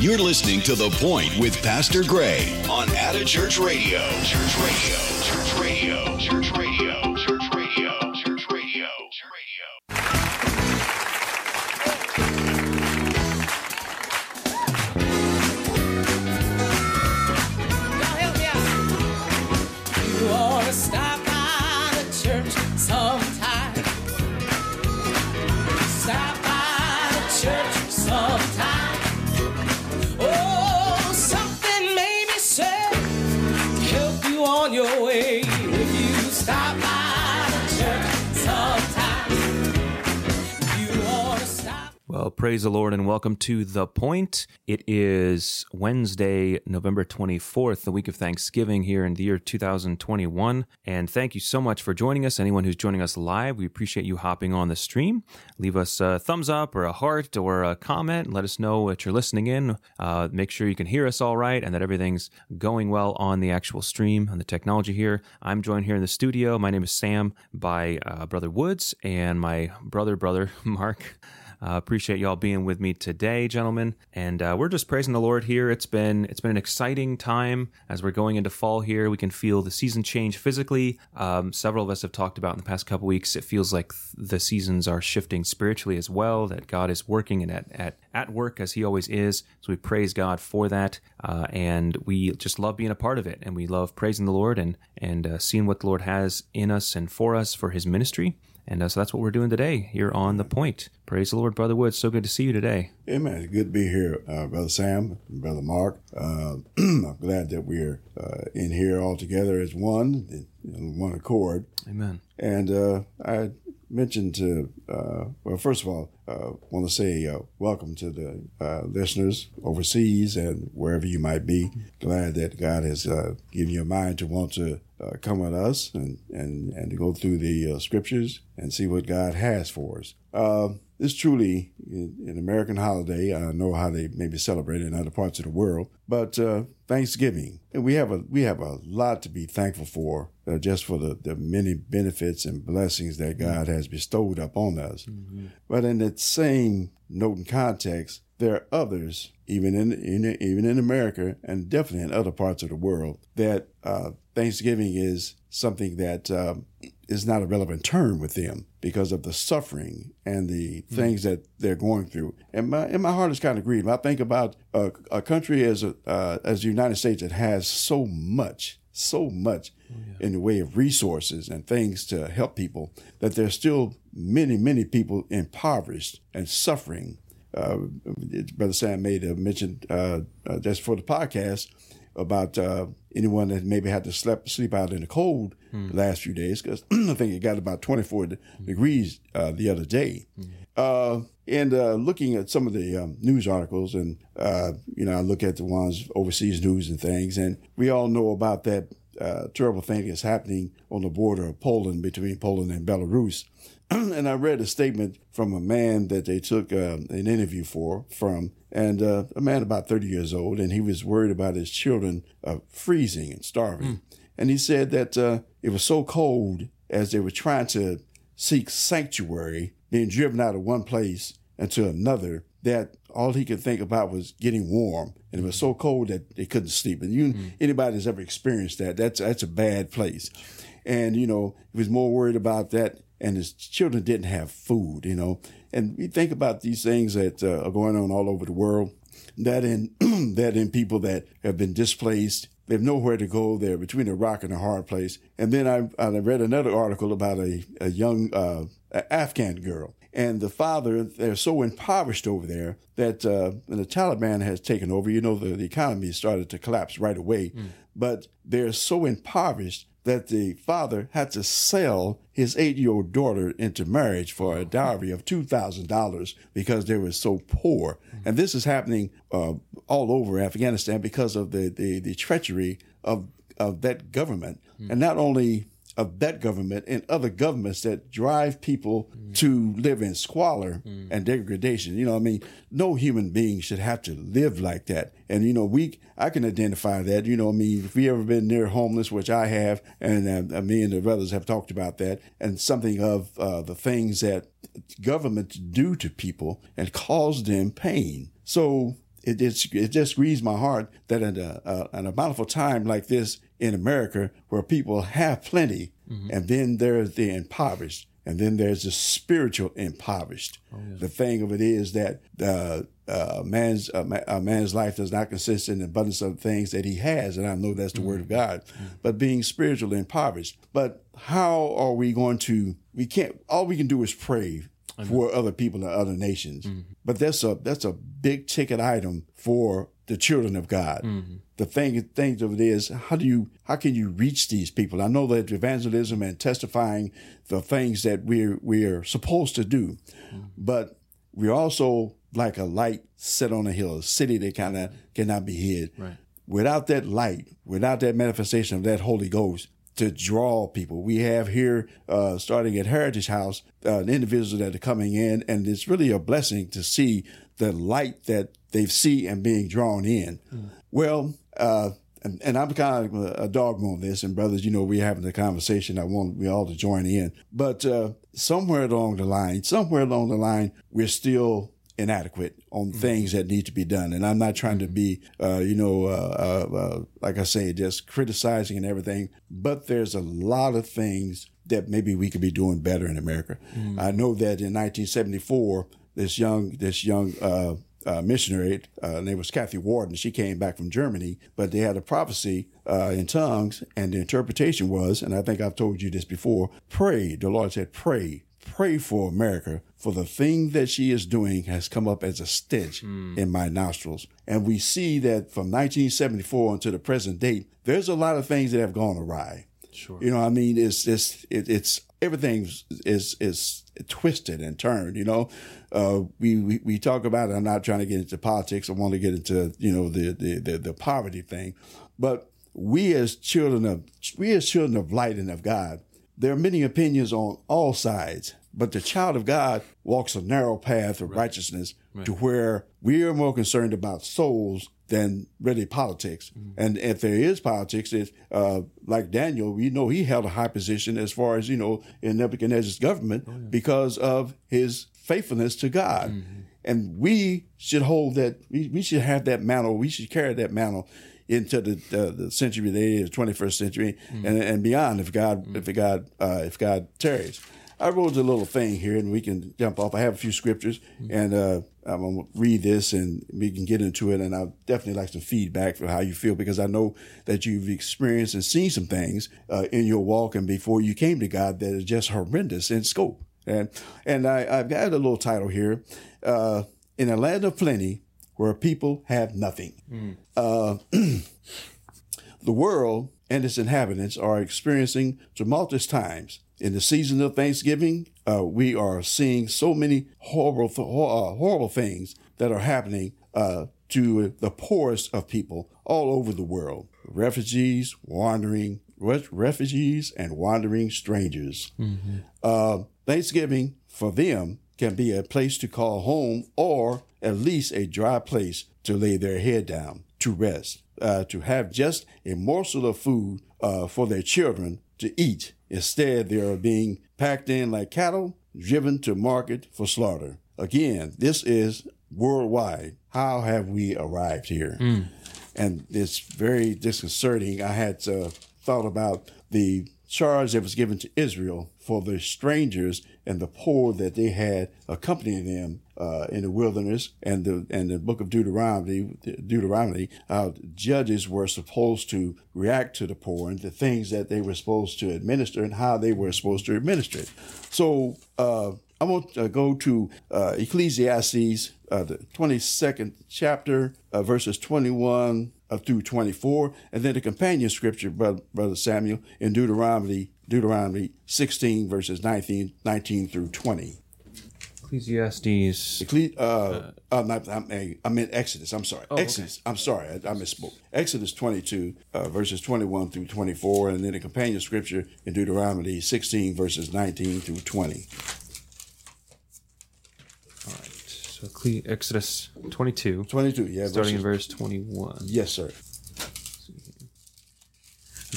You're listening to The Point with Pastor Gray on Radio. Church Radio. Church Radio. Church Radio. Church Radio. Praise the Lord and welcome to The Point. It is Wednesday, November 24th, the week of Thanksgiving here in the year 2021. And thank you so much for joining us. Anyone who's joining us live, we appreciate you hopping on the stream. Leave us a thumbs up or a heart or a comment. Let us know that you're listening in. Uh, make sure you can hear us all right and that everything's going well on the actual stream, on the technology here. I'm joined here in the studio. My name is Sam by uh, Brother Woods and my brother, brother, Mark. Uh, appreciate y'all being with me today, gentlemen, and uh, we're just praising the Lord here. It's been it's been an exciting time as we're going into fall here. We can feel the season change physically. Um, several of us have talked about in the past couple weeks. It feels like th- the seasons are shifting spiritually as well. That God is working and at at at work as He always is. So we praise God for that, uh, and we just love being a part of it, and we love praising the Lord and and uh, seeing what the Lord has in us and for us for His ministry. And uh, so that's what we're doing today here on The Point. Praise the Lord, Brother Woods. So good to see you today. Amen. It's good to be here, uh, Brother Sam, Brother Mark. Uh, I'm glad that we're uh, in here all together as one, in one accord. Amen. And uh, I mentioned to, uh, well, first of all, uh, want to say uh, welcome to the uh, listeners overseas and wherever you might be. Glad that God has uh, given you a mind to want to uh, come with us and, and, and to go through the uh, scriptures and see what God has for us. Uh, this truly an American holiday. I know how they maybe celebrate it in other parts of the world, but uh, Thanksgiving, and we have a we have a lot to be thankful for, uh, just for the, the many benefits and blessings that God has bestowed upon us. But in that same note and context, there are others, even in, in even in America and definitely in other parts of the world, that uh, Thanksgiving is something that um, is not a relevant term with them because of the suffering and the things that they're going through. And my and my heart is kind of grieved. I think about a, a country as a, uh, as the United States that has so much, so much in the way of resources and things to help people that there's still many, many people impoverished and suffering. Uh, Brother Sam made a mention uh, uh, just for the podcast about uh, anyone that maybe had to sleep sleep out in the cold the last few days because I think it got about 24 de- degrees uh, the other day. Uh, and uh, looking at some of the um, news articles, and uh, you know, I look at the ones overseas news and things, and we all know about that uh, terrible thing that's happening on the border of Poland between Poland and Belarus. and I read a statement from a man that they took um, an interview for from, and uh, a man about 30 years old, and he was worried about his children uh, freezing and starving. And he said that uh, it was so cold as they were trying to seek sanctuary, being driven out of one place into another, that all he could think about was getting warm. And it was so cold that they couldn't sleep. And you, anybody that's ever experienced that, that's, that's a bad place. And, you know, he was more worried about that. And his children didn't have food, you know. And we think about these things that uh, are going on all over the world. That in that in people that have been displaced, they have nowhere to go. They're between a rock and a hard place. And then I, I read another article about a, a young uh, Afghan girl. And the father, they're so impoverished over there that uh, when the Taliban has taken over, you know, the, the economy started to collapse right away. But they're so impoverished that the father had to sell his eight year old daughter into marriage for a dowry of $2,000 because they were so poor. And this is happening uh, all over Afghanistan because of the, the, the treachery of, of that government. And not only of that government and other governments that drive people to live in squalor and degradation. You know, I mean, no human being should have to live like that. And, you know, we, I can identify that. You know, I mean, if we ever been near homeless, which I have, and uh, me and the brothers have talked about that, and something of uh, the things that governments do to people and cause them pain. So it just, it just grieves my heart that in a, in a bountiful time like this in America, where people have plenty, and then there's the impoverished, and then there's the spiritual impoverished. The thing of it is that uh, uh, man's uh, ma- a man's life does not consist in the abundance of things that he has, and I know that's the word of God. But being spiritually impoverished. But how are we going to? We can't. All we can do is pray for other people in other nations. Mm-hmm. But that's a that's a big ticket item for the children of God. Mm-hmm. The thing things of it is how do you how can you reach these people? I know that evangelism and testifying the things that we're we're supposed to do, mm-hmm. but we're also like a light set on a hill, a city that kind of cannot be hid. Right. Without that light, without that manifestation of that Holy Ghost to draw people, we have here, uh, starting at Heritage House, uh, individuals that are coming in, and it's really a blessing to see the light that they see and being drawn in. Well, uh, and, and I'm kind of a, a dogma on this, and brothers, you know, we're having a conversation. I want we all to join in, but uh, somewhere along the line, somewhere along the line, we're still inadequate on things that need to be done. And I'm not trying to be, uh, you know, uh, uh, uh, like I say, just criticizing and everything. But there's a lot of things that maybe we could be doing better in America. I know that in 1974, this young, this young. Uh, uh, missionary, uh, name was Kathy Warden. She came back from Germany, but they had a prophecy uh, in tongues, and the interpretation was, and I think I've told you this before, pray. The Lord said, pray, pray for America, for the thing that she is doing has come up as a stench in my nostrils. And we see that from 1974 until the present date, there's a lot of things that have gone awry. Sure. You know, I mean, it's it's it, it's everything is is twisted and turned. You know, uh, we, we we talk about. It. I'm not trying to get into politics. I want to get into you know the the the, the poverty thing, but we as children of we as children of light and of God, there are many opinions on all sides. But the child of God walks a narrow path of righteousness to where we are more concerned about souls than really politics. And if there is politics, it's uh, like Daniel, we know he held a high position as far as, you know, in Nebuchadnezzar's government because of his faithfulness to God. And we should hold that, we, we should have that mantle, we should carry that mantle into the, uh, the century, the 21st century and, and beyond if God, if God, uh, if God tarries. I wrote a little thing here and we can jump off. I have a few scriptures and, uh, I'm going to read this and we can get into it. And I'd definitely like some feedback for how you feel because I know that you've experienced and seen some things, uh, in your walk and before you came to God that is just horrendous in scope. And, and I, I've got a little title here, uh, in a land of plenty where people have nothing. Uh, the world and its inhabitants are experiencing tumultuous times. In the season of Thanksgiving, uh, we are seeing so many horrible, uh, horrible things that are happening uh, to the poorest of people all over the world. Refugees, wandering re- refugees, and wandering strangers. Uh, Thanksgiving for them can be a place to call home, or at least a dry place to lay their head down to rest, uh, to have just a morsel of food uh, for their children to eat. Instead, they are being packed in like cattle, driven to market for slaughter. Again, this is worldwide. How have we arrived here? And it's very disconcerting. I had uh, thought about the charge that was given to Israel for the strangers and the poor that they had accompanying them uh, in the wilderness and the and the book of Deuteronomy Deuteronomy judges were supposed to react to the poor and the things that they were supposed to administer and how they were supposed to administer it. So uh, I want to go to uh, Ecclesiastes, uh, the 22nd chapter, uh, verses 21 uh, through 24, and then the companion scripture, Brother, Brother Samuel, in Deuteronomy, Deuteronomy 16, verses 19, 19 through 20. Ecclesiastes. Ecclesi- uh, uh, not, I, mean, I meant Exodus. I'm sorry. okay. Exodus. I'm sorry. I, I misspoke. Exodus 22, uh, verses 21 through 24, and then the companion scripture in Deuteronomy 16, verses 19 through 20. All right. So Exodus 22, 22, yeah. starting in verse 21. Yes, sir.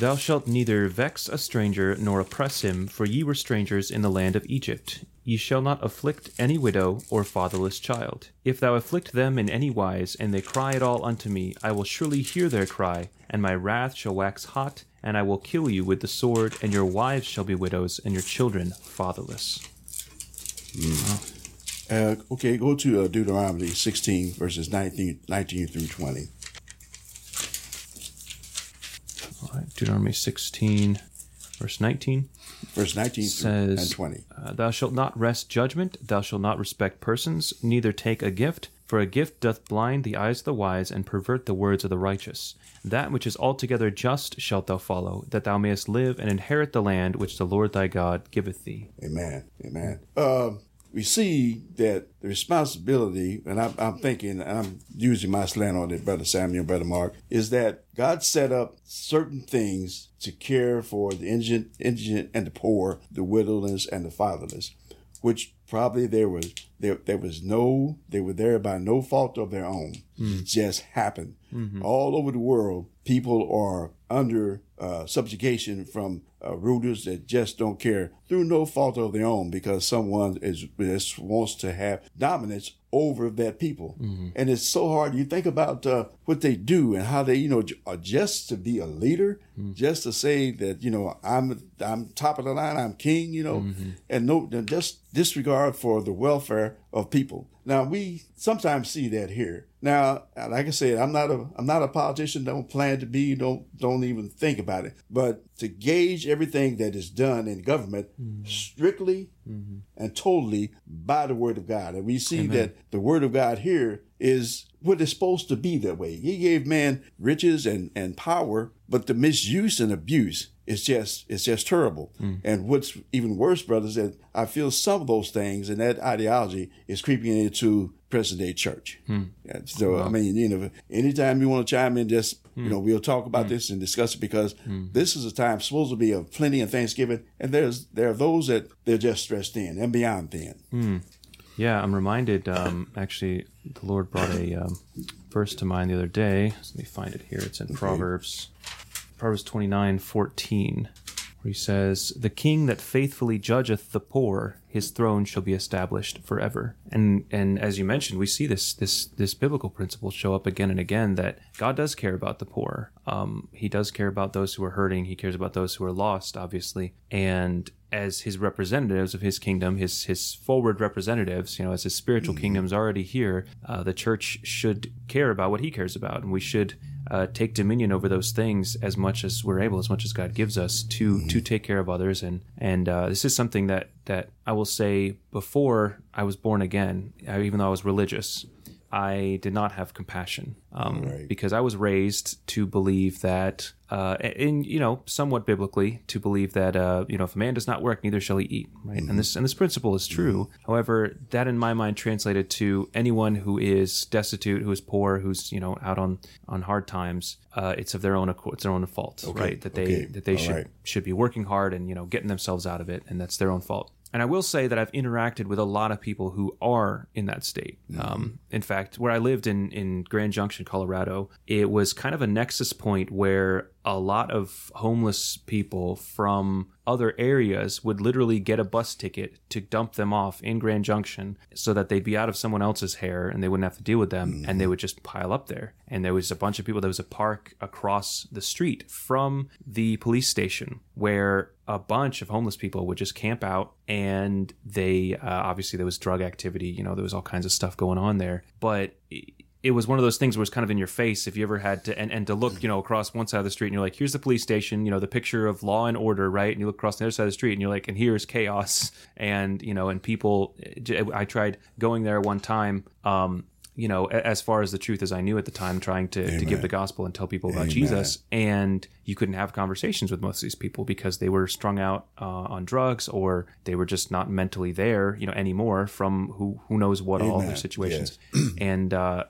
Thou shalt neither vex a stranger nor oppress him, for ye were strangers in the land of Egypt. Ye shall not afflict any widow or fatherless child. If thou afflict them in any wise, and they cry at all unto me, I will surely hear their cry, and my wrath shall wax hot, and I will kill you with the sword, and your wives shall be widows, and your children fatherless. Uh, okay, go to uh, Deuteronomy 16, verses 19, 19 through 20. All right, Deuteronomy 16, verse 19. Verse 19 Says, and 20. Uh, thou shalt not wrest judgment, thou shalt not respect persons, neither take a gift, for a gift doth blind the eyes of the wise and pervert the words of the righteous. That which is altogether just shalt thou follow, that thou mayest live and inherit the land which the Lord thy God giveth thee. Amen. Amen. Uh, we see that the responsibility, and I'm, I'm thinking, I'm using my slant on it, Brother Samuel, Brother Mark, is that God set up certain things to care for the indigent, indigent and the poor, the widowless and the fatherless, which probably there was there there was no they were there by no fault of their own. Mm. It just happened. Mm-hmm. All over the world, people are under uh, subjugation from uh, rulers that just don't care through no fault of their own because someone is wants to have dominance over that people. And it's so hard. You think about uh, what they do and how they, you know, are just to be a leader, just to say that, you know, I'm I'm top of the line, I'm king, you know, and no, just disregard for the welfare of people. Now we sometimes see that here. Now, like I said, I'm not a I'm not a politician. Don't plan to be. Don't don't even think about it. But to gauge everything that is done in government mm-hmm. strictly mm-hmm. and totally by the word of God, and we see that the word of God here is what it's supposed to be that way. He gave man riches and and power, but the misuse and abuse is just it's just terrible. Mm. And what's even worse, brothers, that I feel some of those things and that ideology is creeping into present day church. Hmm. Yeah, so I mean, you know, anytime you want to chime in, just you hmm. know, we'll talk about hmm. this and discuss it because this is a time supposed to be of plenty of Thanksgiving, and there's there are those that they're just stressed in and beyond thin. Yeah, I'm reminded. Um, actually, the Lord brought a um, verse to mind the other day. Let me find it here. It's in Proverbs, Proverbs 29, 14, where he says, "The king that faithfully judgeth the poor, his throne shall be established forever." And and as you mentioned, we see this this this biblical principle show up again and again that God does care about the poor. Um, he does care about those who are hurting. He cares about those who are lost, obviously, and as his representatives of his kingdom, his his forward representatives, you know, as his spiritual kingdom's already here, uh, the church should care about what he cares about, and we should uh, take dominion over those things as much as we're able, as much as God gives us to to take care of others. And and uh, this is something that that I will say before I was born again, I, even though I was religious. I did not have compassion um, Right. because I was raised to believe that, uh, in you know, somewhat biblically, to believe that uh, you know, if a man does not work, neither shall he eat. Right, and this and this principle is true. However, that in my mind translated to anyone who is destitute, who is poor, who's you know out on on hard times. Uh, it's of their own accord, it's their own fault, right? That they okay, that they all should right. should be working hard and you know getting themselves out of it, and that's their own fault. And I will say that I've interacted with a lot of people who are in that state. Um, in fact, where I lived in in Grand Junction, Colorado, it was kind of a nexus point where a lot of homeless people from other areas would literally get a bus ticket to dump them off in Grand Junction so that they'd be out of someone else's hair and they wouldn't have to deal with them and they would just pile up there. And there was a bunch of people, there was a park across the street from the police station where a bunch of homeless people would just camp out and they uh, obviously there was drug activity, you know, there was all kinds of stuff going on there. But it was one of those things where it's kind of in your face if you ever had to and, and to look you know across one side of the street and you're like here's the police station you know the picture of law and order right? And you look across the other side of the street and you're like and here's chaos. And you know and people i tried going there one time um you know as far as the truth as i knew at the time trying to, to give the gospel and tell people about jesus. And you couldn't have conversations with most of these people because they were strung out uh, on drugs or they were just not mentally there you know anymore from who who knows what all their Amen. situations. And uh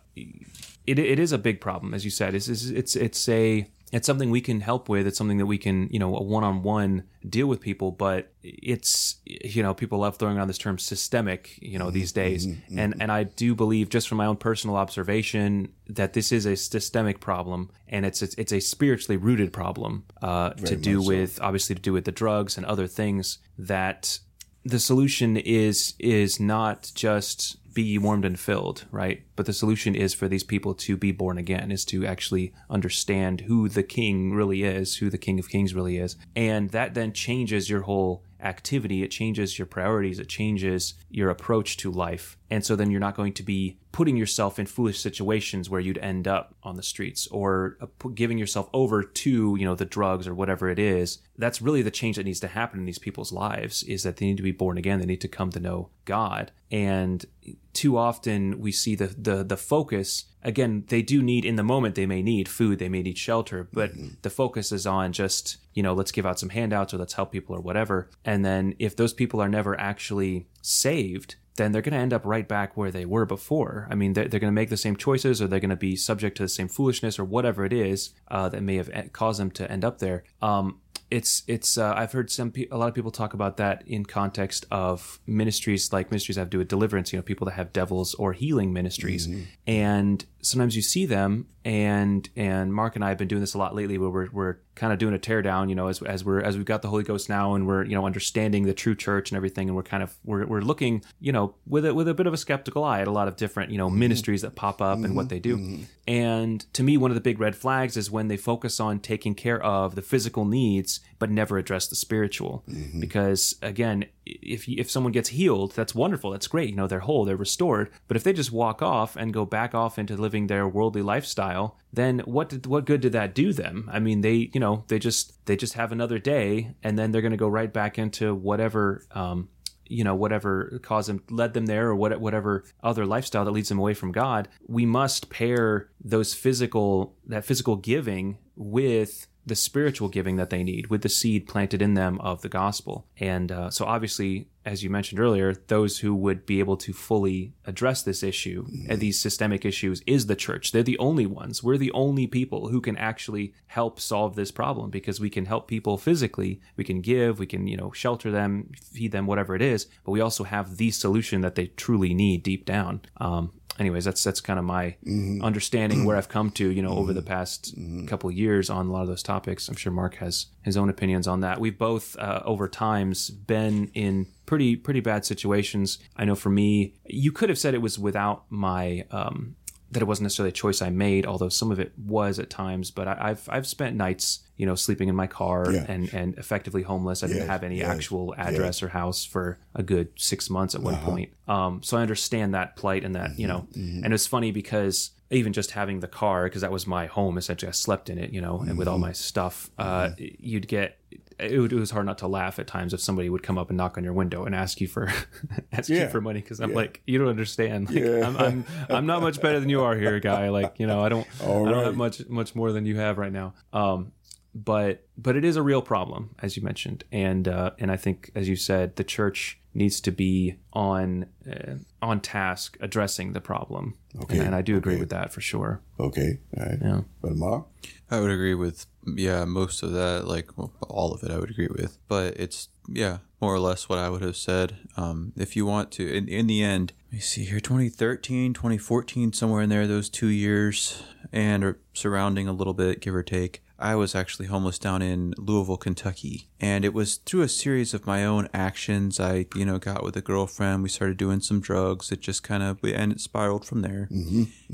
it, it is a big problem, as you said. It's, it's it's it's a it's something we can help with. It's something that we can, you know, a one-on-one deal with people. But it's, you know, people love throwing around this term systemic, you know, these days. And and I do believe, just from my own personal observation, that this is a systemic problem, and it's it's, it's a spiritually rooted problem uh, to do much so. with obviously to do with the drugs and other things that the solution is is not just be warmed and filled, right? But the solution is for these people to be born again, is to actually understand who the king really is, who the King of Kings really is. And that then changes your whole activity. It changes your priorities. It changes your approach to life. And so then you're not going to be putting yourself in foolish situations where you'd end up on the streets or uh, giving yourself over to, you know, the drugs or whatever it is. That's really the change that needs to happen in these people's lives is that they need to be born again. They need to come to know God. And too often we see the, the, the focus again, they do need in the moment, they may need food, they may need shelter, but the focus is on just, you know, let's give out some handouts or let's help people or whatever. And then if those people are never actually saved, then they're going to end up right back where they were before. I mean, they're, they're going to make the same choices or they're going to be subject to the same foolishness or whatever it is uh, that may have e- caused them to end up there. Um, it's it's uh, I've heard some pe- a lot of people talk about that in context of ministries like ministries that have to do with deliverance. You know, people that have devils or healing ministries, and sometimes you see them. And and Mark and I have been doing this a lot lately, where we're we're kind of doing a teardown. You know, as as we're as we've got the Holy Ghost now, and we're you know understanding the true church and everything, and we're kind of we're we're looking you know with a with a bit of a skeptical eye at a lot of different you know mm-hmm. ministries that pop up and what they do. Mm-hmm. And to me, one of the big red flags is when they focus on taking care of the physical needs but never address the spiritual. Mm-hmm. Because again, if if someone gets healed, that's wonderful. That's great. You know, they're whole, they're restored. But if they just walk off and go back off into living their worldly lifestyle, then what did, what good did that do them? I mean, they you know they just they just have another day, and then they're going to go right back into whatever. Um, you know whatever caused them led them there or what, whatever other lifestyle that leads them away from god we must pair those physical that physical giving with the spiritual giving that they need with the seed planted in them of the gospel. And uh, so obviously as you mentioned earlier those who would be able to fully address this issue and these systemic issues is the church. They're the only ones. We're the only people who can actually help solve this problem because we can help people physically. We can give. We can you know shelter them feed them whatever it is. But we also have the solution that they truly need deep down. Um, anyways that's that's kind of my understanding where i've come to you know over the past couple of years on a lot of those topics. I'm sure mark has his own opinions on that. We've both uh, over times been in pretty pretty bad situations. I know for me you could have said it was without my um that it wasn't necessarily a choice I made, although some of it was at times. But I, I've I've spent nights, you know, sleeping in my car Yeah. and and effectively homeless. I didn't have any yes, actual address or house for a good six months at one uh-huh. point. Um, so I understand that plight and that you know, mm-hmm. Mm-hmm. and it's funny because even just having the car because that was my home essentially. I slept in it, you know, and with all mm-hmm. my stuff, uh, uh-huh. you'd get. It, would- it was hard not to laugh at times if somebody would come up and knock on your window and ask you for ask you for money because I'm Yeah. like you don't understand like Yeah. I'm, I'm I'm not much better than you are here guy like you know I don't All I don't right. have much much more than you have right now um but but it is a real problem as you mentioned and uh and I think as you said the church needs to be on uh, on task addressing the problem Okay. and, and I do agree Okay. with that for sure Okay. All right. yeah But Mark? I would agree with yeah most of that, like well, all of it. I would agree with, but it's yeah more or less what I would have said. Um, if you want to, in, in the end, let me see here, 2013, 2014, somewhere in there, those two years, and surrounding a little bit, give or take. I was actually homeless down in Louisville, Kentucky. And it was through a series of my own actions. I, you know, got with a girlfriend. We started doing some drugs. It just kind of, and it spiraled from there.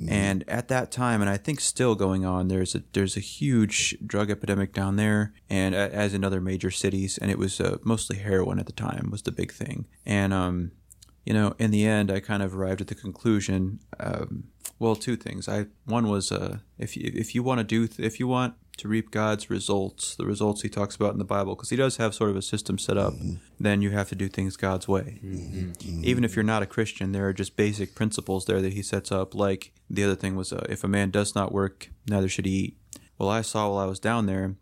And at that time, and I think still going on, there's a there's a huge drug epidemic down there, and as in other major cities. And it was uh, mostly heroin at the time was the big thing. And um, you know, in the end, I kind of arrived at the conclusion. Um, well, two things. I one was uh, if you, if you want to do th- if you want to reap God's results, the results He talks about in the Bible, because He does have sort of a system set up, then you have to do things God's way. Even if you're not a Christian, there are just basic principles there that He sets up. Like the other thing was, uh, if a man does not work, neither should he eat. Well, I saw while I was down there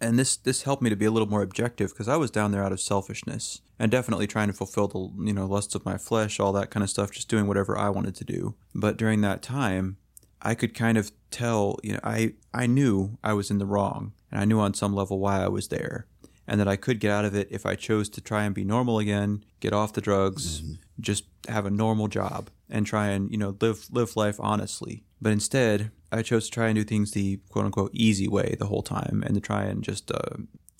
and this this helped me to be a little more objective because I was down there out of selfishness and definitely trying to fulfill the you know lusts of my flesh, all that kind of stuff, just doing whatever I wanted to do. But during that time, I could kind of tell, you know, I, I knew I was in the wrong and I knew on some level why I was there and that I could get out of it if I chose to try and be normal again, get off the drugs, just have a normal job and try and, you know, live live life honestly. But instead, I chose to try and do things the quote unquote easy way the whole time and to try and just uh,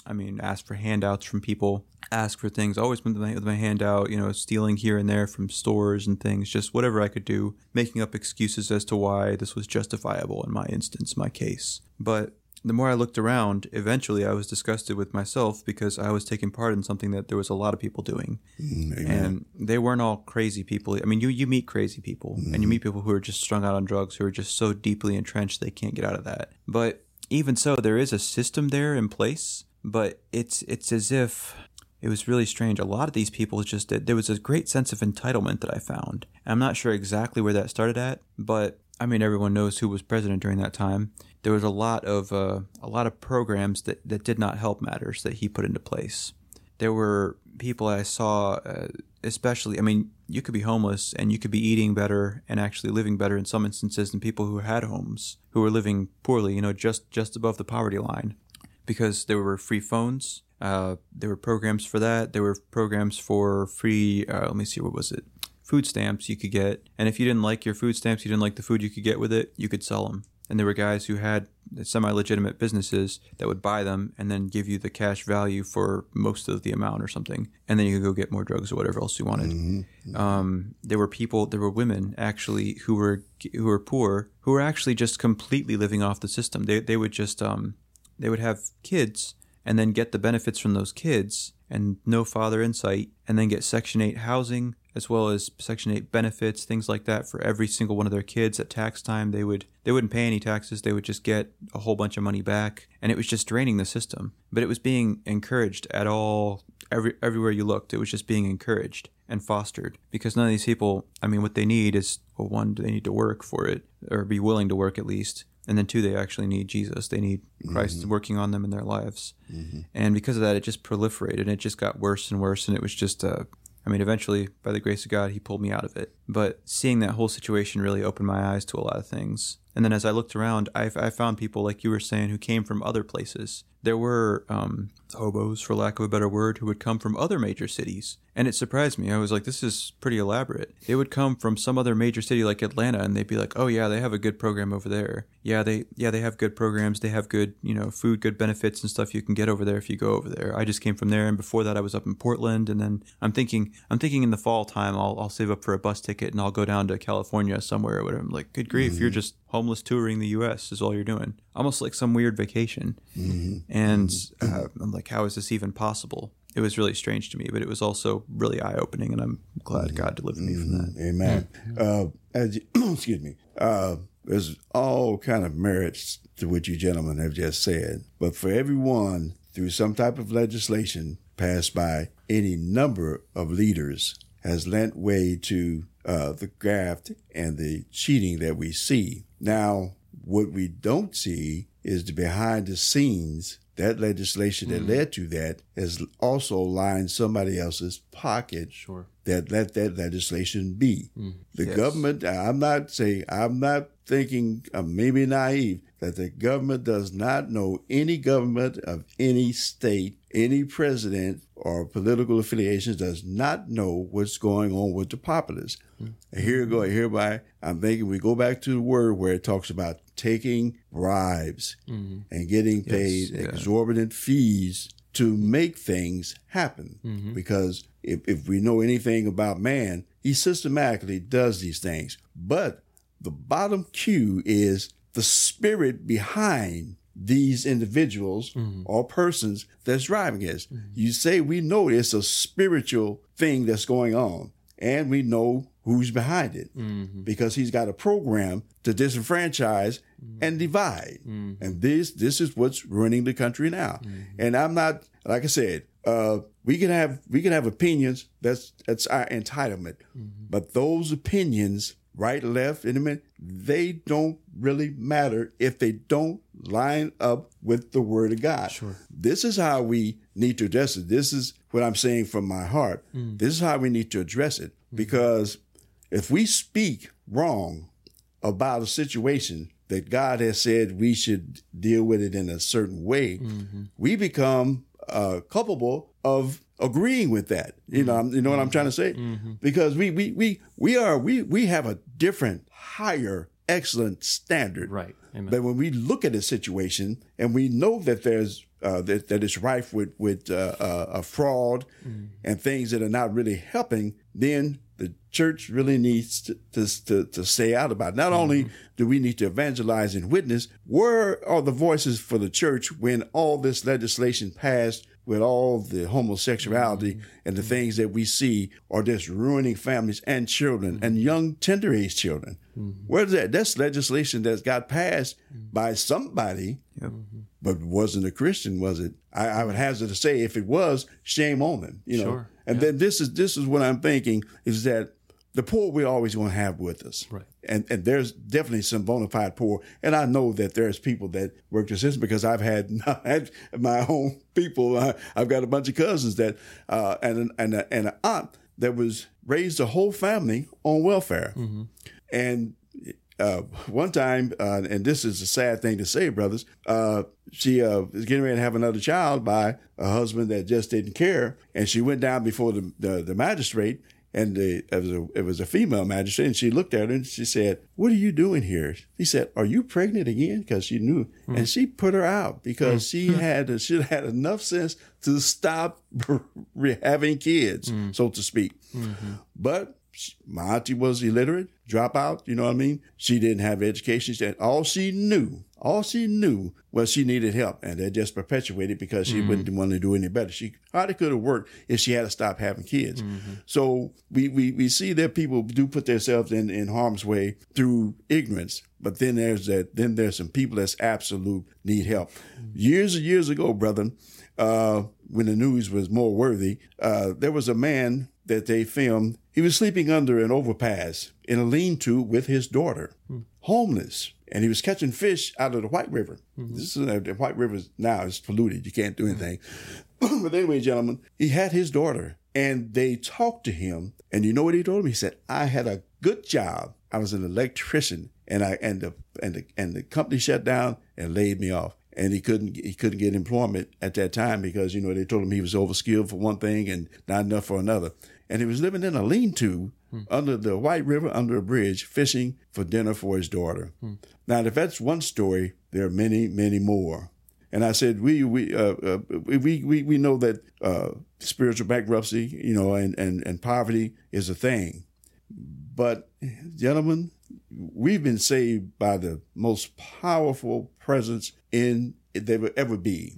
I mean, ask for handouts from people, ask for things, always with my, with my hand out, you know, stealing here and there from stores and things, just whatever I could do, making up excuses as to why this was justifiable in my instance, my case. But the more I looked around, eventually I was disgusted with myself because I was taking part in something that there was a lot of people doing. Mm, and they weren't all crazy people. I mean, you, you meet crazy people and you mm. meet people who are just strung out on drugs, who are just so deeply entrenched they can't get out of that. But even so, there is a system there in place, but it's it's as if it was really strange. A lot of these people just did, there was a great sense of entitlement that I found. I'm not sure exactly where that started at, but I mean everyone knows who was president during that time. There was a lot of uh, a lot of programs that that did not help matters that he put into place. There were people I saw, uh, especially. I mean, you could be homeless and you could be eating better and actually living better in some instances than people who had homes, who were living poorly. You know, just just above the poverty line because there were free phones. Uh, there were programs for that. There were programs for free. Uh, let me see, what was it? Food stamps you could get, and if you didn't like your food stamps, you didn't like the food you could get with it, you could sell them. And there were guys who had semi-legitimate businesses that would buy them and then give you the cash value for most of the amount or something, and then you could go get more drugs or whatever else you wanted. Um, there were people, there were women actually who were who were poor, who were actually just completely living off the system. They they would just um, they would have kids and then get the benefits from those kids and no father in sight and then get section 8 housing as well as section 8 benefits things like that for every single one of their kids at tax time. They would they wouldn't pay any taxes. They would just get a whole bunch of money back. And it was just draining the system. But it was being encouraged at all every everywhere you looked it was just being encouraged and fostered because none of these people i mean what they need is well one they need to work for it or be willing to work at least and then two they actually need jesus. They need christ working on them in their lives. And because of that it just proliferated. And it just got worse and worse. And it was just uh, i mean eventually by the grace of god he pulled me out of it. But seeing that whole situation really opened my eyes to a lot of things and then as i looked around i, I found people like you were saying who came from other places. There were um, hobos for lack of a better word who would come from other major cities. And it surprised me. I was like this is pretty elaborate. They would come from some other major city like atlanta and they'd be like oh yeah they have a good program over there. Yeah they yeah they have good programs. They have good you know food good benefits and stuff you can get over there if you go over there. I just came from there and before that i was up in portland. And then i'm thinking i'm thinking in the fall time i'll, I'll save up for a bus ticket and i'll go down to california somewhere or whatever. I'm like good grief you're just homeless touring the us is all you're doing. Almost like some weird vacation. And uh, i'm like how is this even possible? It was really strange to me but it was also really eye-opening and i'm glad god delivered me from that. Amen. Uh, as you, excuse me. Uh, there's all kind of merits to what you gentlemen have just said, but for everyone through some type of legislation passed by any number of leaders has lent way to uh, the graft and the cheating that we see. Now, what we don't see is the behind the scenes. That legislation that mm. led to that has also lined somebody else's pocket Sure. that let that legislation be. Mm. The Yes. government, I'm not saying, I'm not thinking, I'm maybe naive, that the government does not know any government of any state, any president or political affiliations does not know what's going on with the populace. And here go, hereby, I'm thinking we go back to the word where it talks about taking bribes mm-hmm. and getting paid yeah. exorbitant fees to make things happen. Mm-hmm. Because if, if we know anything about man, he systematically does these things. But the bottom cue is the spirit behind these individuals mm-hmm. or persons that's driving us. Mm-hmm. You say we know it's a spiritual thing that's going on, and we know who's behind it mm-hmm. because he's got a program to disenfranchise and divide. And this this is what's running the country now. And I'm not like I said, uh, we can have we can have opinions. That's that's our entitlement. But those opinions, right, left, in a minute, they don't really matter if they don't line up with the word of God. Sure. This is how we need to address it. This is what I'm saying from my heart. Mm. This is how we need to address it. Mm-hmm. Because if we speak wrong about a situation that God has said we should deal with it in a certain way, mm-hmm. we become uh, culpable of agreeing with that. You know, you know what I'm trying to say? Because we we we we are we we have a different, higher, excellent standard. Right. Amen. But when we look at a situation and we know that there's uh, that that it's rife with with uh, uh, a fraud and things that are not really helping, then the church really needs to to, to, to stay out about. It. Not only do we need to evangelize and witness, where are the voices for the church when all this legislation passed? With all the homosexuality mm-hmm. and the mm-hmm. things that we see are just ruining families and children and mm-hmm. young tender age children. Where's that? That's legislation that's got passed by somebody but wasn't a Christian, was it? I, I would hazard to say, if it was, shame on them. You know. Sure. And then this is this is what I'm thinking is that the poor we're always going to have with us, Right. And and there's definitely some bona fide poor, and I know that there's people that work the system because I've had, had my own people. I, I've got a bunch of cousins that uh, and an- and a, and an aunt that was raised a whole family on welfare, and uh, one time, uh, and this is a sad thing to say, brothers, uh, she uh, was getting ready to have another child by a husband that just didn't care, and she went down before the the, the magistrate, and the, it was a it was a female magistrate, and she looked at her and she said, "What are you doing here?" He said, "Are you pregnant again?" Because she knew, hmm. and she put her out because she hmm. had she had enough sense to stop having kids, hmm. so to speak, mm-hmm. but my auntie was illiterate, dropout, you know what I mean? She didn't have education. She had, all she knew, all she knew was she needed help. And that just perpetuated because she wouldn't want to do any better. She hardly could have worked if she had to stop having kids. So we, we, we see that people do put themselves in, in harm's way through ignorance. But then there's that, then there's some people that's absolute need help. Years and years ago, brother, uh, when the news was more worthy, uh, there was a man that they filmed. He was sleeping under an overpass in a lean-to with his daughter, hmm. homeless, and he was catching fish out of the White River. Hmm. This is uh, the White River now is polluted; you can't do hmm. anything. but anyway, gentlemen, he had his daughter, and they talked to him, and you know what he told him? He said, "I had a good job. I was an electrician, and I and the and the and the company shut down and laid me off." and he couldn't he couldn't get employment at that time because you know they told him he was overskilled for one thing and not enough for another. And he was living in a lean-to under the White River under a bridge, fishing for dinner for his daughter. Now, if that's one story, there are many, many more. And I said, we we uh, uh, we, we we know that uh, spiritual bankruptcy, you know, and, and and poverty is a thing. But gentlemen, we've been saved by the most powerful presence in there will ever be.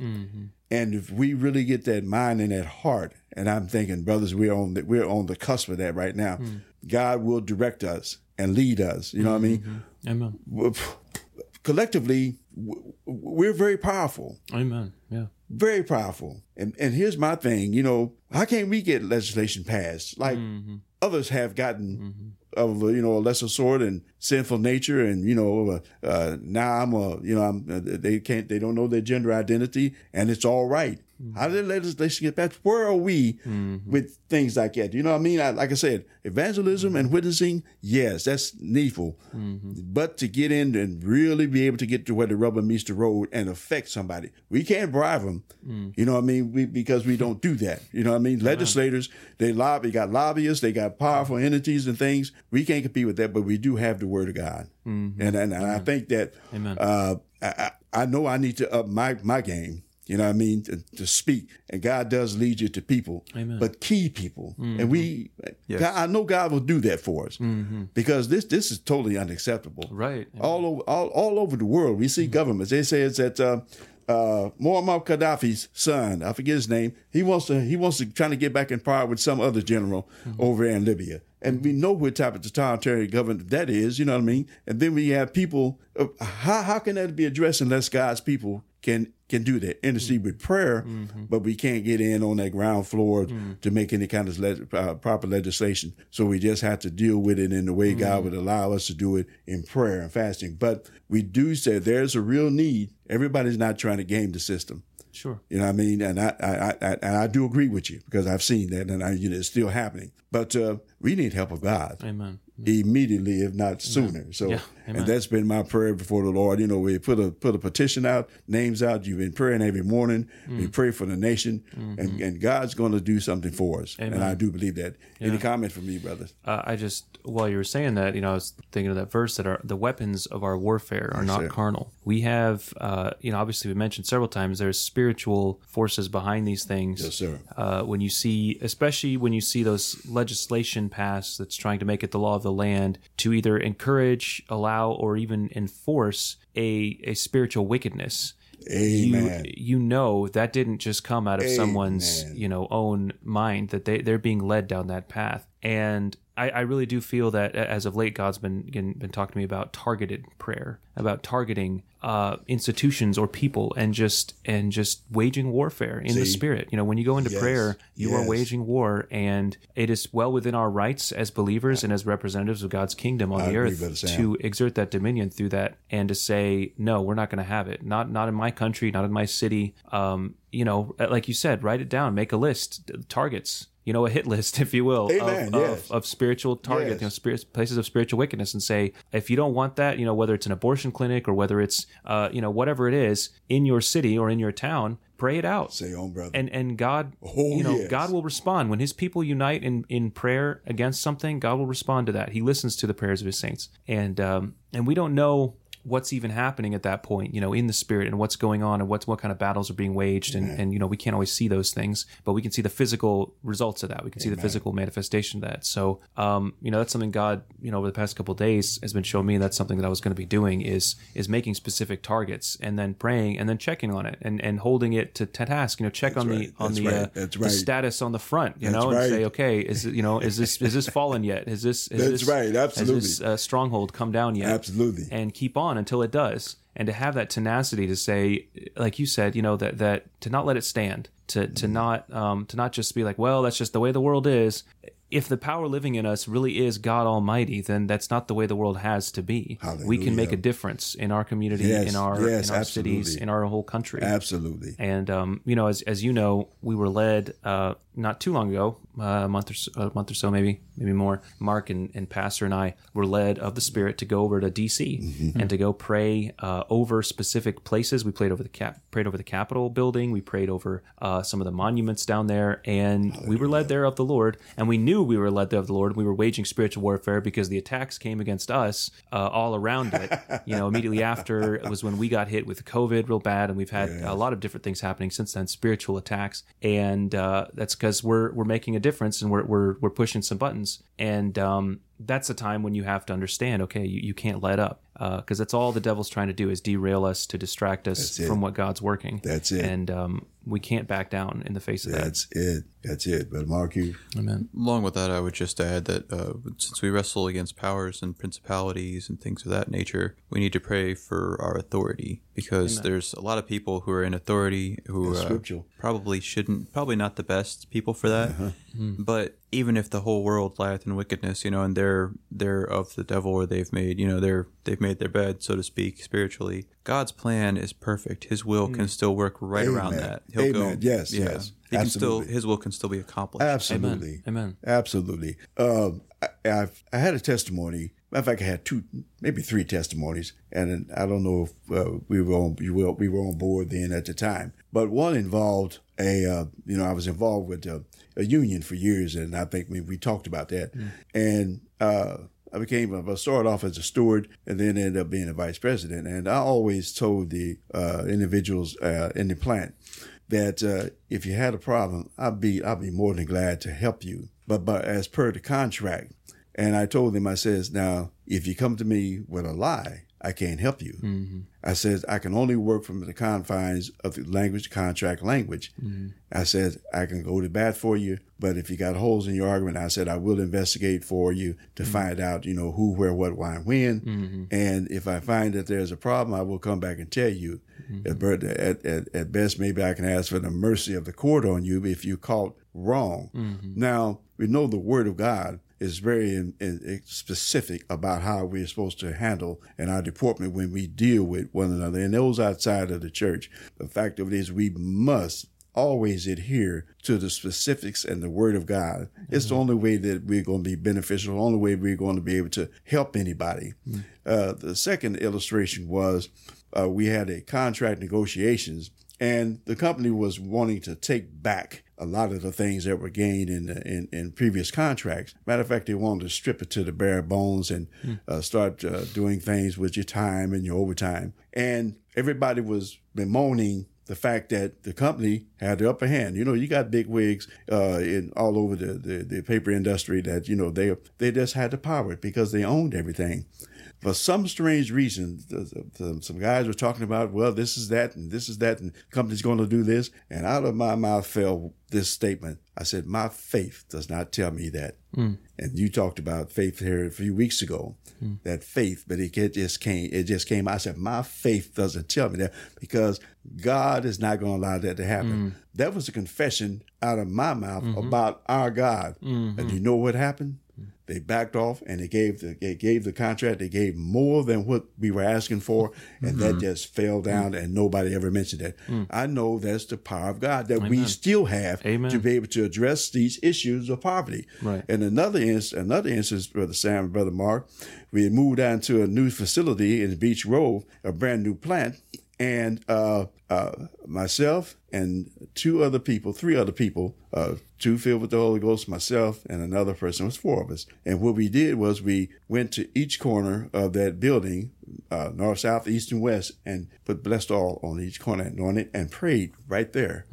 And if we really get that mind and that heart, and I'm thinking, brothers, we're on the, we're on the cusp of that right now. Hmm. God will direct us and lead us. You know what I mean? Mm-hmm. Amen. Collectively, we're very powerful Amen. Yeah. very powerful. And and here's my thing, you know, how can we get legislation passed like mm-hmm. others have gotten mm-hmm. Of you know a lesser sort and sinful nature and you know uh, now I'm a you know I'm uh, they can't they don't know their gender identity and it's all right. Mm-hmm. How did legislation get passed? Where are we mm-hmm. with things like that? You know what I mean? I, like I said, evangelism and mm-hmm. witnessing, yes, that's needful. But to get in and really be able to get to where the rubber meets the road and affect somebody, we can't bribe them. Mm. You know what I mean? We, because we don't do that. You know what I mean? Legislators, they lobby, got lobbyists, they got powerful entities and things. We can't compete with that, but we do have the word of God. And, and, and I think that, Amen. uh, I, I I know I need to up my, my game. You know what I mean? To, to speak. And God does lead you to people, Amen. but key people. And we, God, I know God will do that for us because this, this is totally unacceptable. Right. All over, all, all over the world, we see governments. They say it's that, uh, uh, Muammar Gaddafi's son, I forget his name. He wants to, he wants to trying to get back in power with some other general over in Libya. And we know what type of totalitarian government that is, you know what I mean? And then we have people, uh, how, how can that be addressed unless God's people can can do that intercede with prayer, but we can't get in on that ground floor to make any kind of le- uh, proper legislation. So we just have to deal with it in the way God would allow us to do it in prayer and fasting. But we do say there's a real need. Everybody's not trying to game the system. Sure. You know what I mean? And I, I, I, and I do agree with you because I've seen that and I, you know, it's still happening. But uh, we need help of God. Amen. Immediately, if not sooner. So, Yeah. And that's been my prayer before the Lord. You know, we put a put a petition out, names out. You've been praying every morning. Mm. We pray for the nation, Mm-hmm. and, and God's going to do something for us. And I do believe that. Any comment from me, brothers? uh, I just while you were saying that, you know, I was thinking of that verse that are the weapons of our warfare are not sir. carnal. We have, uh, you know, obviously we mentioned several times there's spiritual forces behind these things. Yes, sir. Uh, when you see, especially when you see those legislation passed that's trying to make it the law of the land to either encourage, allow, or even enforce a a spiritual wickedness. Amen. You you know that didn't just come out of someone's you know own mind that they they're being led down that path and I, I really do feel that as of late god's been been, talking to me about targeted prayer about targeting uh, institutions or people and just and just waging warfare in the spirit. You know when you go into Yes, prayer you are waging war and it is well within our rights as believers and as representatives of god's kingdom on I the earth to exert that dominion through that and to say no we're not going to have it. Not not in my country not in my city. Um you know like you said write it down make a list targets you know a hit list if you will Amen, of, yes. of, of spiritual targets Yes. you know spirit, places of spiritual wickedness and say if you don't want that you know whether it's an abortion clinic or whether it's uh you know whatever it is in your city or in your town pray it out Say on, brother. and and God, Oh, you know, yes. God will respond when His people unite in in prayer against something. God will respond to that. He listens to the prayers of His saints, and um, and we don't know what's even happening at that point, you know, in the spirit and what's going on and what's what kind of battles are being waged, and and you know we can't always see those things, but we can see the physical results of that. We can see the physical manifestation of that. So, um, you know, that's something God, you know, over the past couple of days has been showing me. That's something that I was going to be doing is is making specific targets and then praying and then checking on it and and holding it to, to task. You know, check on right. the on That's the right. uh, That's the status on the front, you That's know, and say, okay, is it, you know, is this is this fallen yet? Is this is That's this, right. Absolutely. Has this uh, stronghold come down yet? Absolutely. and keep on until it does. And to have that tenacity to say, like you said, you know that that to not let it stand, to to Mm-hmm. not um, to not just be like, well, that's just the way the world is. If the power living in us really is God Almighty, then that's not the way the world has to be. We can make a difference in our community, Yes, in our yes, in our cities, in our whole country. Absolutely. And um, you know, as as you know, we were led uh, not too long ago, uh, a month or so, a month or so, maybe maybe more. Mark and, and Pastor and I were led of the Spirit to go over to DC and to go pray uh, over specific places. We prayed over the cap, prayed over the Capitol building. We prayed over uh, some of the monuments down there, and we were led there of the Lord. And we knew we were led there of the Lord. We were waging spiritual warfare because the attacks came against us uh, all around it. you know, immediately after it was when we got hit with COVID real bad, and we've had a lot of different things happening since then, spiritual attacks, and uh, that's because we're we're making a difference and we're we're we're pushing some buttons, and um, that's a time when you have to understand, okay, you, you can't let up because that's all the devil's trying to do is derail us to distract us from what God's working. That's it. and um, we can't back down in the face of that. That's it. That's it. But Mark, you Amen. Along with that, I would just add that uh, since we wrestle against powers and principalities and things of that nature, we need to pray for our authority because there's a lot of people who are in authority who uh, probably shouldn't, probably not the best people for that. Uh-huh. But even if the whole world lieth in wickedness, you know, and they're they're of the devil or they've made, you know, they're they've made their bed, so to speak, spiritually. God's plan is perfect. His will can still work right around Amen. that. Amen. Yes, yes. He can still Absolutely. his will can still be accomplished. absolutely, Amen. absolutely. Um, I, I've I had a testimony. Matter of fact, I had two, maybe three testimonies, and I don't know if uh, we were on we were, we were on board then at the time. But one involved a, uh, you know, I was involved with a, a union for years, and I think we, we talked about that. And uh, I became, I started off as a steward and then ended up being a vice president. And I always told the uh, individuals uh, in the plant that uh, if you had a problem, I'd be, I'd be more than glad to help you. But, but as per the contract, and I told them, I says, now, if you come to me with a lie, I can't help you. Mm-hmm. I says, I can only work from the confines of the language, contract language. Mm-hmm. I said, I can go to bat for you, but if you got holes in your argument, I said, I will investigate for you to mm-hmm. find out, you know, who, where, what, why, and when. And if I find that there's a problem, I will come back and tell you. At, bir- at, at, at best, maybe I can ask for the mercy of the court on you if you caught wrong. Now, we know the word of God is very in, in, specific about how we're supposed to handle in our deportment when we deal with one another. And those outside of the church, the fact of it is we must always adhere to the specifics and the word of God. It's the only way that we're going to be beneficial, the only way we're going to be able to help anybody. Uh, the second illustration was uh, we had a contract negotiations and the company was wanting to take back a lot of the things that were gained in, in, in previous contracts. Matter of fact, they wanted to strip it to the bare bones and uh, start uh, doing things with your time and your overtime. And everybody was bemoaning the fact that the company had the upper hand. You know, you got big wigs uh, in all over the, the, the paper industry that you know they they just had the power because they owned everything. For some strange reason, some guys were talking about, well, this is that and this is that, and the company's going to do this. And out of my mouth fell this statement. I said, my faith does not tell me that. Mm. And you talked about faith here a few weeks ago, mm. that faith, but it it just came, it just came. I said, my faith doesn't tell me that because God is not going to allow that to happen. Mm. That was a confession out of my mouth mm-hmm. about our God. Mm-hmm. And you know what happened? They backed off and they gave the they gave the contract. They gave more than what we were asking for, and that just fell down, and nobody ever mentioned that. I know that's the power of God that we still have Amen. to be able to address these issues of poverty. Right. And another instance, another instance, Brother Sam and Brother Mark, we moved down to a new facility in Beech Grove, a brand new plant, and uh, uh, myself and two other people, three other people, uh, two filled with the Holy Ghost, myself and another person, it was four of us. And what we did was we went to each corner of that building, uh, north, south, east, and west, and put blessed all on each corner and on it and prayed right there.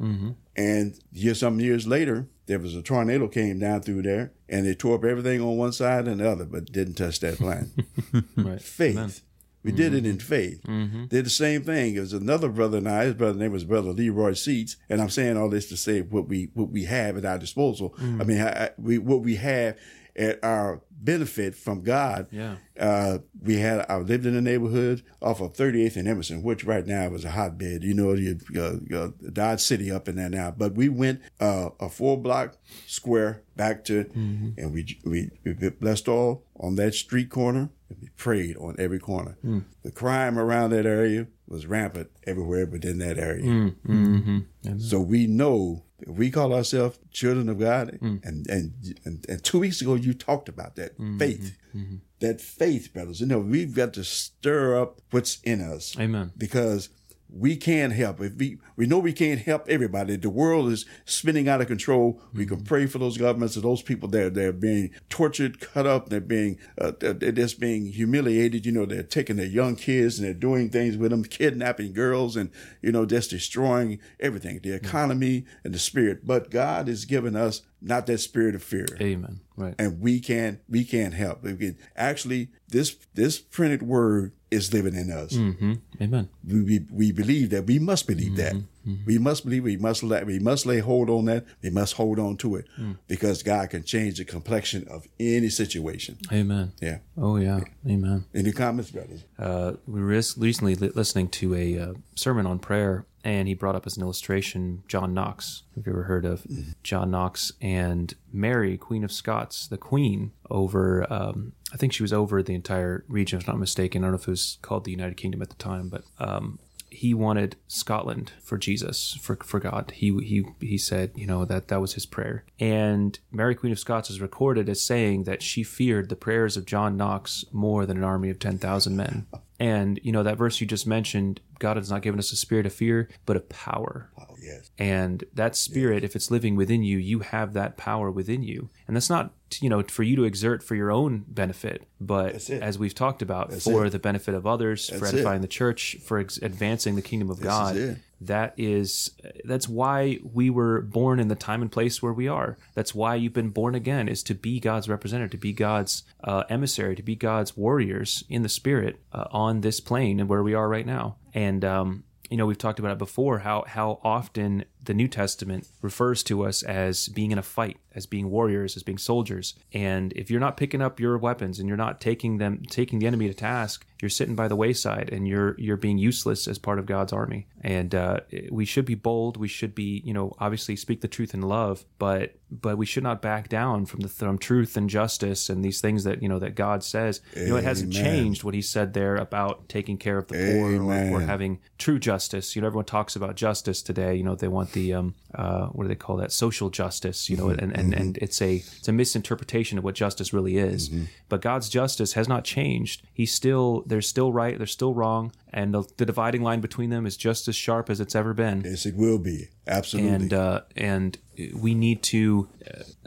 And years, some years later, there was a tornado came down through there and it tore up everything on one side and the other, but didn't touch that plant. Right. faith. We did it in faith. Did the same thing. It was another brother and I. His brother name was Brother Leroy Seats, and I'm saying all this to say what we what we have at our disposal. I mean, I, we what we have at our benefit from God. Yeah. Uh, we had I lived in a neighborhood off of 38th and Emerson, which right now is a hotbed. You know, you uh, uh, Dodge City up in there now. But we went uh, a four block square back to, and we we we blessed all on that street corner. And we prayed on every corner. Hmm. The crime around that area was rampant everywhere, but in that area. Hmm. Mm-hmm. So we know we call ourselves children of God. Hmm. And, and and and two weeks ago you talked about that mm-hmm. faith. Mm-hmm. That faith, brothers. You know, we've got to stir up what's in us. Amen. Because we can't help. If we we know we can't help everybody. The world is spinning out of control. We can pray for those governments and those people that they're being tortured, cut up. They're being uh, they're they're just being humiliated. You know, they're taking their young kids and they're doing things with them, kidnapping girls, and you know, just destroying everything, the economy and the spirit. But God has given us not that spirit of fear Amen. Right. and we can't we can't help. We can, actually, this this printed word is living in us. hmm Amen. We, we we believe that. We must believe that. Mm-hmm. We must believe. We must let. We must lay hold on that. We must hold on to it Mm. because God can change the complexion of any situation. Amen. Yeah. Oh yeah. Amen. Any comments, brothers? Uh, we were recently listening to a uh, sermon on prayer, and he brought up as an illustration John Knox. Have you ever heard of John Knox and Mary, Queen of Scots, the Queen over? Um, I think she was over the entire region, if I'm not mistaken. I don't know if it was called the United Kingdom at the time, but um, he wanted Scotland for Jesus, for for God. He he he said, you know, that that was his prayer. And Mary Queen of Scots is recorded as saying that she feared the prayers of John Knox more than an army of ten thousand men. And you know that verse you just mentioned, God has not given us a spirit of fear, but of power. Yes. And that spirit, if it's living within you, you have that power within you. And that's not, you know, for you to exert for your own benefit, but as we've talked about, for it. the benefit of others, for That's it. edifying the church, for ex- advancing the kingdom of God. it. That is, that's why we were born in the time and place where we are. That's why you've been born again, is to be God's representative, to be God's uh, emissary, to be God's warriors in the spirit uh, on this plane and where we are right now. And, um, you know, we've talked about it before how how often the New Testament refers to us as being in a fight, as being warriors, as being soldiers. And if you're not picking up your weapons and you're not taking them taking the enemy to task, you're sitting by the wayside and you're you're being useless as part of God's army. And uh, we should be bold. We should be, you know, obviously speak the truth in love, but but we should not back down from the from truth and justice and these things that you know that God says. You know, it hasn't changed what He said there about taking care of the poor or, or Amen. having true justice. You know, everyone talks about justice today. You know, they want the um, uh, what do they call that social justice you know and, and, and it's a it's a misinterpretation of what justice really is. But god's justice has not changed. He's still there's still right there's still wrong and the, the dividing line between them is just as sharp as it's ever been. Yes, it will be. Absolutely. and uh, and we need to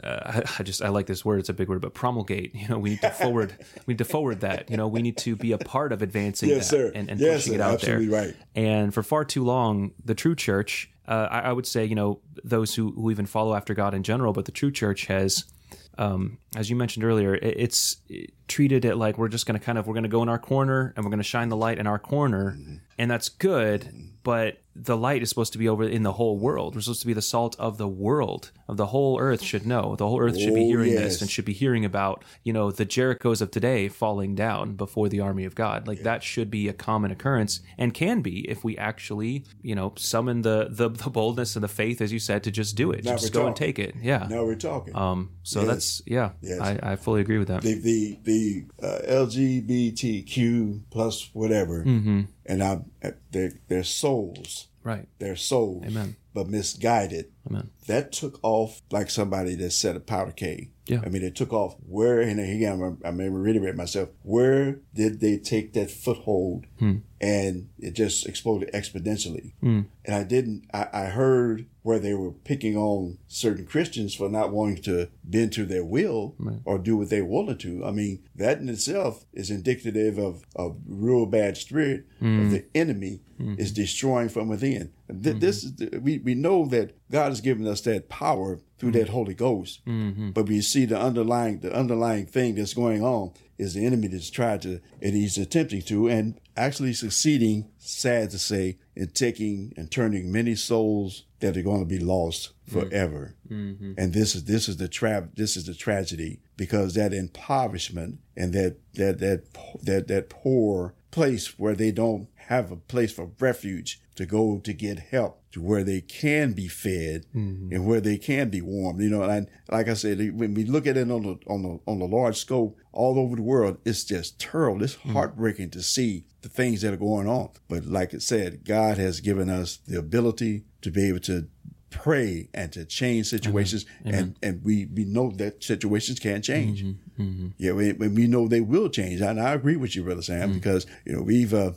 uh, I just I like this word it's a big word but promulgate you know we need to forward we need to forward that you know we need to be a part of advancing Yes, that sir. and, and Yes, pushing sir. it out Absolutely there right. and for far too long the true church uh, I, I would say you know those who, who even follow after God in general but the true church has um, as you mentioned earlier, it, it's it treated it like we're just going to kind of we're going to go in our corner and we're going to shine the light in our corner, and that's good. But the light is supposed to be over in the whole world. We're supposed to be the salt of the world, of the whole earth should know. The whole earth should be Oh, hearing yes. this and should be hearing about you know the Jerichos of today falling down before the army of God. Like that should be a common occurrence and can be if we actually you know summon the the, the boldness and the faith, as you said, to just do it, Now just go and take it. Yeah. now we're talking. Um, so Yes. that's yeah, Yes. I, I fully agree with that. the the the uh, LGBTQ plus whatever, Mm-hmm. and I, their their souls, right. their souls, Amen. but misguided. Amen. That took off like somebody that set a powder keg. Yeah. I mean, it took off. Where and again, I reading it myself. Where did they take that foothold? Hmm. And it just exploded exponentially. Hmm. And I didn't. I, I heard where they were picking on certain Christians for not wanting to bend to their will or do what they wanted to. I mean, that in itself is indicative of a real bad spirit of hmm. the enemy hmm. is destroying from within. Th- mm-hmm. This is the, we we know that God has given us that power through that mm-hmm. Holy Ghost, mm-hmm. but we see the underlying the underlying thing that's going on is the enemy that's trying to and he's attempting to and actually succeeding. Sad to say, in taking and turning many souls that are going to be lost forever. And this is this is the trap. this is the tragedy because that impoverishment and that that that that that poor place where they don't have a place for refuge to go to get help to where they can be fed mm-hmm. and where they can be warmed. You know, and like I said, when we look at it on the on the on the large scope all over the world, it's just terrible. It's mm. heartbreaking to see the things that are going on. But like I said, God has given us the ability to be able to pray and to change mm-hmm. situations and and we we know that situations can change. Mm-hmm. Yeah we, we we know they will change and i agree with you brother sam mm. because you know we've uh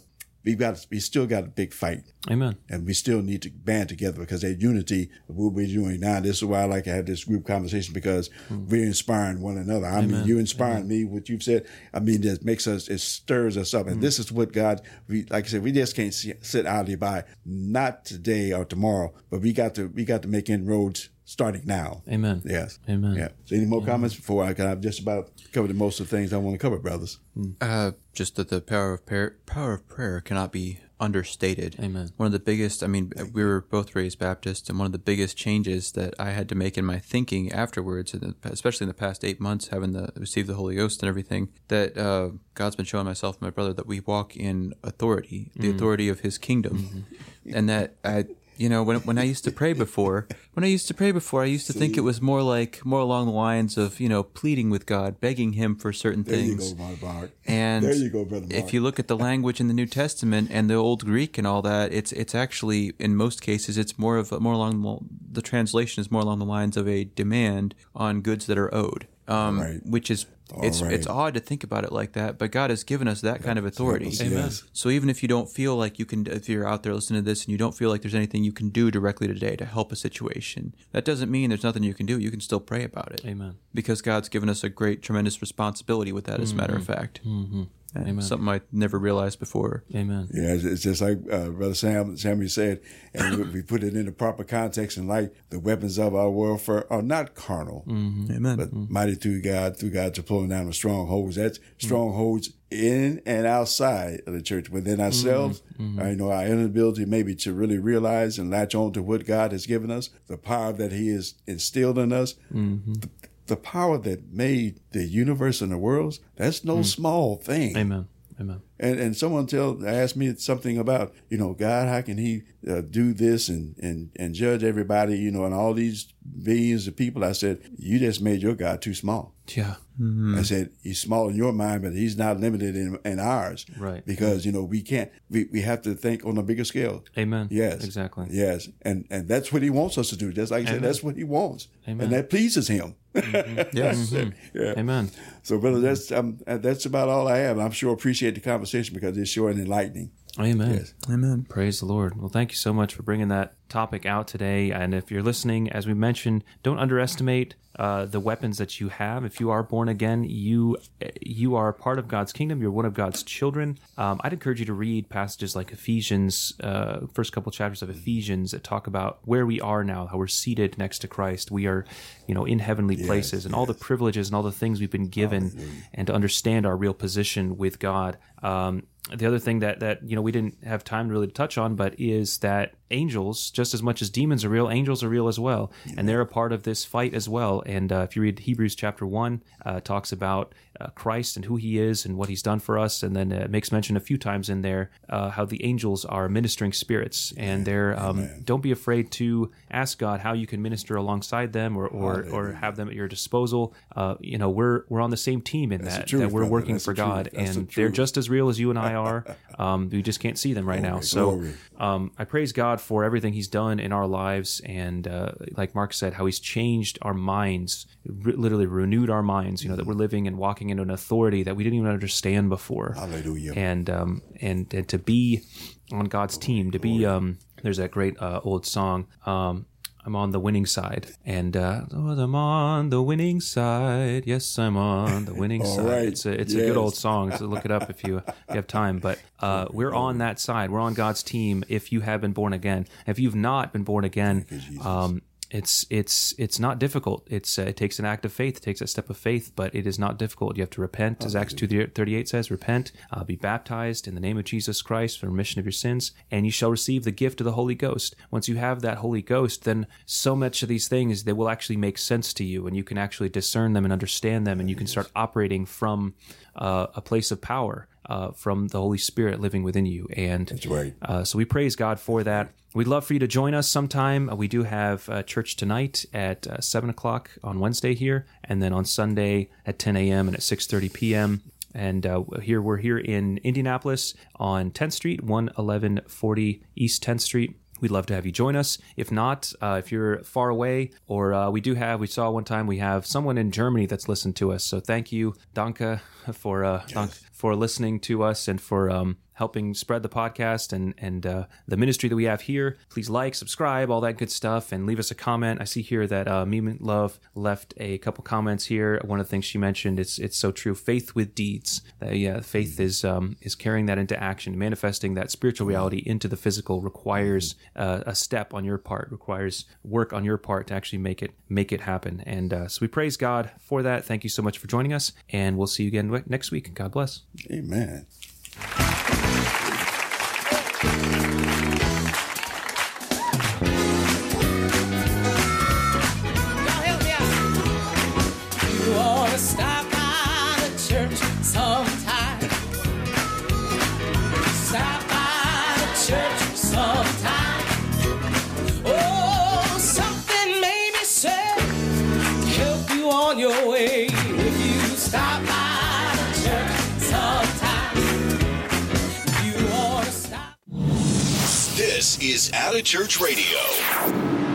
we've got we still got a big fight. Amen. and we still need to band together because that unity what we're doing now this is why i like to have this group conversation because hmm. we're inspiring one another. I mean you inspiring me what you've said i mean that makes us it stirs us up. And hmm. this is what god we like i said we just can't sit idly by not today or tomorrow but we got to we got to make inroads starting now Amen. yes Amen. yeah so any more comments before i can i've just about covered most of the things i want to cover brothers Uh, just that the power of prayer, power of prayer cannot be understated. Amen. One of the biggest, I mean, we were both raised Baptist, and one of the biggest changes that I had to make in my thinking afterwards, and especially in the past eight months, having the received the Holy Ghost and everything, that uh, God's been showing myself and my brother that we walk in authority, the authority of His kingdom, and that I. You know, when when I used to pray before, when I used to pray before, I used to think it was more like more along the lines of you know pleading with God, begging Him for certain there things. you go mark And there you go brother mark if you look at the language in the New Testament and the Old Greek and all that, it's it's actually in most cases it's more of a, more along the, the translation is more along the lines of a demand on goods that are owed, um, Right. which is it's right. it's odd to think about it like that, but God has given us that kind of authority. us, yes. So even if you don't feel like you can, if you're out there listening to this and you don't feel like there's anything you can do directly today to help a situation, that doesn't mean there's nothing you can do. You can still pray about it Amen. because God's given us a great, tremendous responsibility with that. As a matter of fact, mm-hmm. Something I never realized before. Amen. Yeah, it's, it's just like uh, Brother Sam Samuel said, and we, we put it in the proper context and like the weapons of our warfare are not carnal, mm-hmm. Amen. but mm-hmm. mighty through God, through God to pulling down the strongholds. That's mm-hmm. strongholds in and outside of the church, within ourselves. uh, you know, our inability maybe to really realize and latch on to what God has given us, the power that He has instilled in us. The, the power that made the universe and the worlds, that's no small thing. Amen. Amen. And and someone tell asked me something about you know God, how can He uh, do this and and and judge everybody, you know, and all these billions of people? I said, you just made your God too small. Yeah. I said he's small in your mind, but he's not limited in, in ours. Right. Because you know we can't. We, we have to think on a bigger scale. Amen. Yes. Exactly. Yes. And and that's what he wants us to do. Just like I said, that's what he wants. Amen. And that pleases him. Yes. Yeah. Amen. So, brother, that's um, that's about all I have. I'm sure appreciate the conversation because it's sure and enlightening. Amen. Yes. Amen. Praise the Lord. Well, thank you so much for bringing that topic out today. And if you're listening, as we mentioned, don't underestimate uh, the weapons that you have. If you are born again, you you are part of God's kingdom. You're one of God's children. Um, I'd encourage you to read passages like Ephesians, uh, first couple chapters of Ephesians that talk about where we are now, how we're seated next to Christ. We are, you know, in heavenly places, and all the privileges and all the things we've been given, and to understand our real position with God. Um, the other thing that that you know we didn't have time really to touch on, but is that angels, just as much as demons are real, angels are real as well, and they're a part of this fight as well. And uh, if you read Hebrews chapter one, uh, talks about uh, Christ and who He is and what He's done for us, and then it makes mention a few times in there uh, how the angels are ministering spirits, and they're um, don't be afraid to ask God how you can minister alongside them or or, or have them at your disposal. Uh, you know, we're we're on the same team in that truth, that we're brother. working That's for. God, That's the and they're just as real as you and I are. Um, we just can't see them right now. So um, I praise God for everything He's done in our lives, and uh, like Mark said, how He's changed our minds, re- literally renewed our minds. You know that we're living and walking in an authority that we didn't even understand before. Hallelujah. And um, and and to be on God's team, to be um, there's that great uh, old song. Um, I'm on the winning side, and uh, oh, I'm on the winning side. Yes, I'm on the winning side. right. It's a it's a good old song. So look it up if you, if you have time. But uh, we're on that side. We're on God's team. If you have been born again, if you've not been born again, um, it's it's it's not difficult. It's uh, it takes an act of faith. It takes a step of faith, but it is not difficult. You have to repent, as Acts two thirty eight says. Repent, uh, be baptized in the name of Jesus Christ for remission of your sins, and you shall receive the gift of the Holy Ghost. Once you have that Holy Ghost, then so much of these things they will actually make sense to you, and you can actually discern them and understand them, and you can start operating from uh, a place of power. Uh, from the Holy Spirit living within you, and That's right. uh, so we praise God for that. We'd love for you to join us sometime. Uh, we do have uh, church tonight at uh, seven o'clock on Wednesday here, and then on Sunday at ten a.m. and at six thirty p.m. And uh, here we're here in Indianapolis on 10th Street, 11140 East 10th Street. We'd love to have you join us. If not, uh, if you're far away, or uh, we do have, we saw one time we have someone in Germany that's listened to us. So thank you, Danke, for uh, Dank, for listening to us and for um, helping spread the podcast and and uh, the ministry that we have here. Please like, subscribe, all that good stuff, and leave us a comment. I see here that uh, Meme Love left a couple comments here. One of the things she mentioned, it's it's so true. Faith with deeds. Uh, yeah, faith is um, is carrying that into action, manifesting that spiritual reality into the physical requires uh, a step on your part, requires work on your part to actually make it make it happen. And uh, so we praise God for that. Thank you so much for joining us, and we'll see you again next week. God bless. Amen. Y'all is Out of Church Radio.